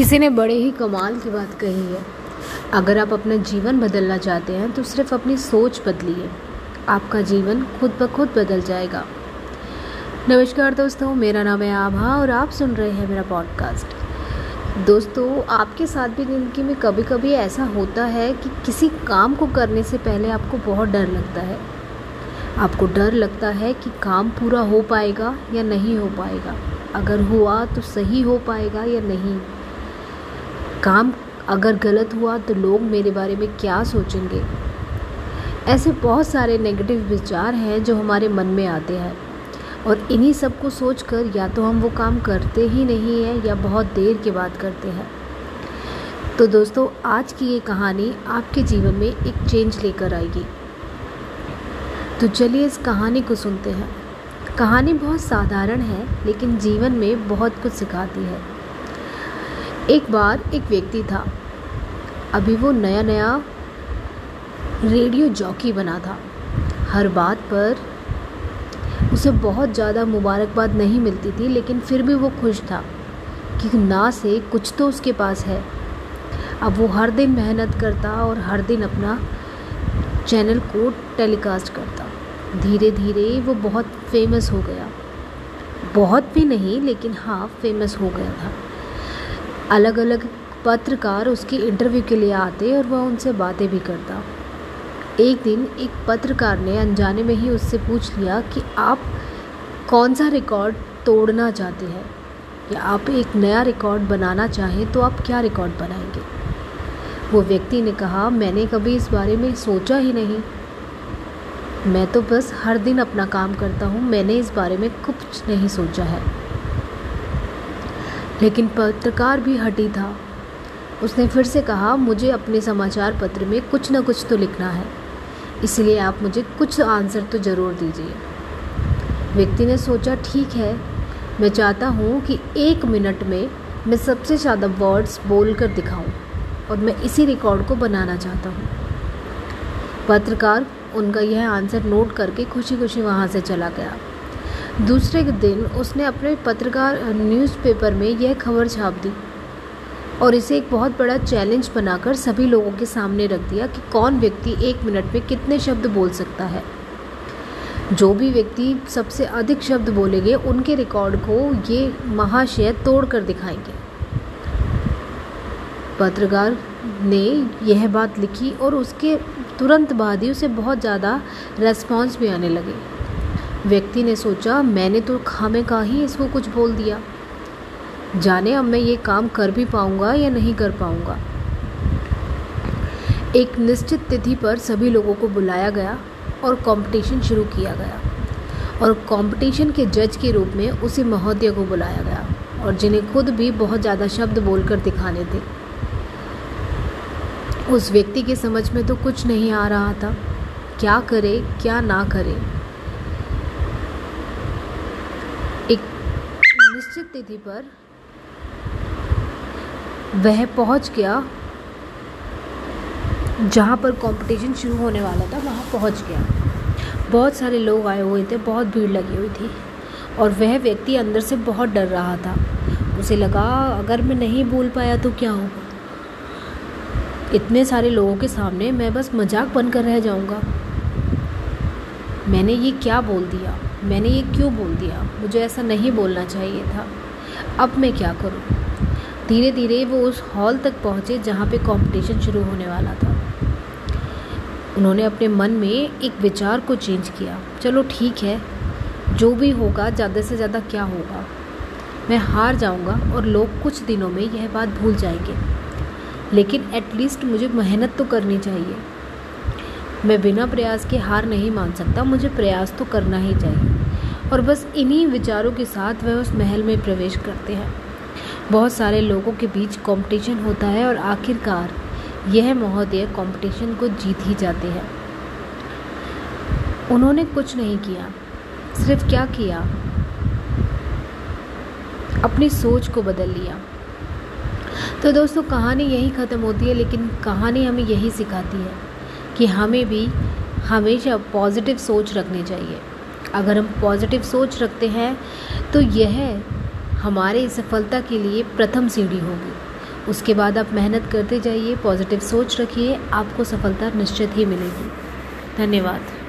किसी ने बड़े ही कमाल की बात कही है। अगर आप अपना जीवन बदलना चाहते हैं तो सिर्फ़ अपनी सोच बदलिए। आपका जीवन खुद ब खुद बदल जाएगा। नमस्कार दोस्तों, मेरा नाम है आभा और आप सुन रहे हैं मेरा पॉडकास्ट दोस्तों, आपके साथ भी ज़िंदगी में कभी कभी ऐसा होता है कि किसी काम को करने से पहले आपको बहुत डर लगता है। आपको डर लगता है कि काम पूरा हो पाएगा या नहीं हो पाएगा। अगर हुआ तो सही हो पाएगा या नहीं? काम अगर गलत हुआ तो लोग मेरे बारे में क्या सोचेंगे? ऐसे बहुत सारे नेगेटिव विचार हैं जो हमारे मन में आते हैं। और इन्हीं सबको सोच कर या तो हम वो काम करते ही नहीं हैं या बहुत देर के बाद करते हैं। तो दोस्तों, आज की ये कहानी आपके जीवन में एक चेंज लेकर आएगी। तो चलिए इस कहानी को सुनते हैं। कहानी बहुत साधारण है, लेकिन जीवन में बहुत कुछ सिखाती है। एक बार एक व्यक्ति था। अभी वो नया नया रेडियो जॉकी बना था। हर बात पर उसे बहुत ज़्यादा मुबारकबाद नहीं मिलती थी, लेकिन फिर भी वो खुश था कि ना से कुछ तो उसके पास है। अब वो हर दिन मेहनत करता और हर दिन अपना चैनल को टेलीकास्ट करता। धीरे धीरे वो बहुत फ़ेमस हो गया। बहुत भी नहीं, लेकिन हाँ फ़ेमस हो गया था। अलग अलग पत्रकार उसके इंटरव्यू के लिए आते और वह उनसे बातें भी करता। एक दिन एक पत्रकार ने अनजाने में ही उससे पूछ लिया कि आप कौन सा रिकॉर्ड तोड़ना चाहते हैं? या आप एक नया रिकॉर्ड बनाना चाहें तो आप क्या रिकॉर्ड बनाएँगे? वो व्यक्ति ने कहा, मैंने कभी इस बारे में सोचा ही नहीं। मैं तो बस हर दिन अपना काम करता हूँ। मैंने इस बारे में कुछ नहीं सोचा है। लेकिन पत्रकार भी हटी था। उसने फिर से कहा, मुझे अपने समाचार पत्र में कुछ ना कुछ तो लिखना है। इसलिए आप मुझे कुछ आंसर तो ज़रूर दीजिए। व्यक्ति ने सोचा, ठीक है, मैं चाहता हूँ कि एक मिनट में मैं सबसे ज़्यादा वर्ड्स बोल कर दिखाऊँ और मैं इसी रिकॉर्ड को बनाना चाहता हूँ। पत्रकार उनका यह आंसर नोट करके खुशी खुशी वहाँ से चला गया। दूसरे दिन उसने अपने पत्रकार न्यूज़पेपर में यह खबर छाप दी और इसे एक बहुत बड़ा चैलेंज बनाकर सभी लोगों के सामने रख दिया कि कौन व्यक्ति एक मिनट में कितने शब्द बोल सकता है। जो भी व्यक्ति सबसे अधिक शब्द बोलेंगे, उनके रिकॉर्ड को ये महाशय तोड़ कर दिखाएँगे। पत्रकार ने यह बात लिखी और उसके तुरंत बाद ही उसे बहुत ज़्यादा रेस्पॉन्स भी आने लगे। व्यक्ति ने सोचा, मैंने तो खामे का ही इसको कुछ बोल दिया। जाने अब मैं ये काम कर भी पाऊँगा या नहीं कर पाऊँगा? एक निश्चित तिथि पर सभी लोगों को बुलाया गया और कंपटीशन शुरू किया गया। और कंपटीशन के जज के रूप में उसी महोदय को बुलाया गया और जिन्हें खुद भी बहुत ज़्यादा शब्द बोलकर दिखाने थे। उस व्यक्ति के समझ में तो कुछ नहीं आ रहा था। क्या करे, क्या ना करे एक निश्चित तिथि पर वह पहुँच गया। जहाँ पर कंपटीशन शुरू होने वाला था, वहाँ पहुँच गया। बहुत सारे लोग आए हुए थे, बहुत भीड़ लगी हुई थी और वह व्यक्ति अंदर से बहुत डर रहा था। उसे लगा, अगर मैं नहीं बोल पाया तो क्या होगा? इतने सारे लोगों के सामने मैं बस मज़ाक बनकर रह जाऊँगा। मैंने ये क्या बोल दिया? मैंने ये क्यों बोल दिया? मुझे ऐसा नहीं बोलना चाहिए था। अब मैं क्या करूँ? धीरे धीरे वो उस हॉल तक पहुँचे जहाँ पे कंपटीशन शुरू होने वाला था। उन्होंने अपने मन में एक विचार को चेंज किया। चलो ठीक है, जो भी होगा, ज़्यादा से ज़्यादा क्या होगा? मैं हार जाऊँगा और लोग कुछ दिनों में यह बात भूल जाएँगे। लेकिन एटलीस्ट मुझे मेहनत तो करनी चाहिए। मैं बिना प्रयास के हार नहीं मान सकता, मुझे प्रयास तो करना ही चाहिए। और बस इन्हीं विचारों के साथ वह उस महल में प्रवेश करते हैं। बहुत सारे लोगों के बीच कंपटीशन होता है और आखिरकार यह महोदय कंपटीशन को जीत ही जाते हैं। उन्होंने कुछ नहीं किया, सिर्फ़ क्या किया? अपनी सोच को बदल लिया। तो दोस्तों, कहानी यही ख़त्म होती है, लेकिन कहानी हमें यही सिखाती है कि हमें भी हमेशा पॉजिटिव सोच रखनी चाहिए। अगर हम पॉजिटिव सोच रखते हैं तो यह हमारे सफलता के लिए प्रथम सीढ़ी होगी। उसके बाद आप मेहनत करते जाइए पॉजिटिव सोच रखिए, आपको सफलता निश्चित ही मिलेगी। धन्यवाद।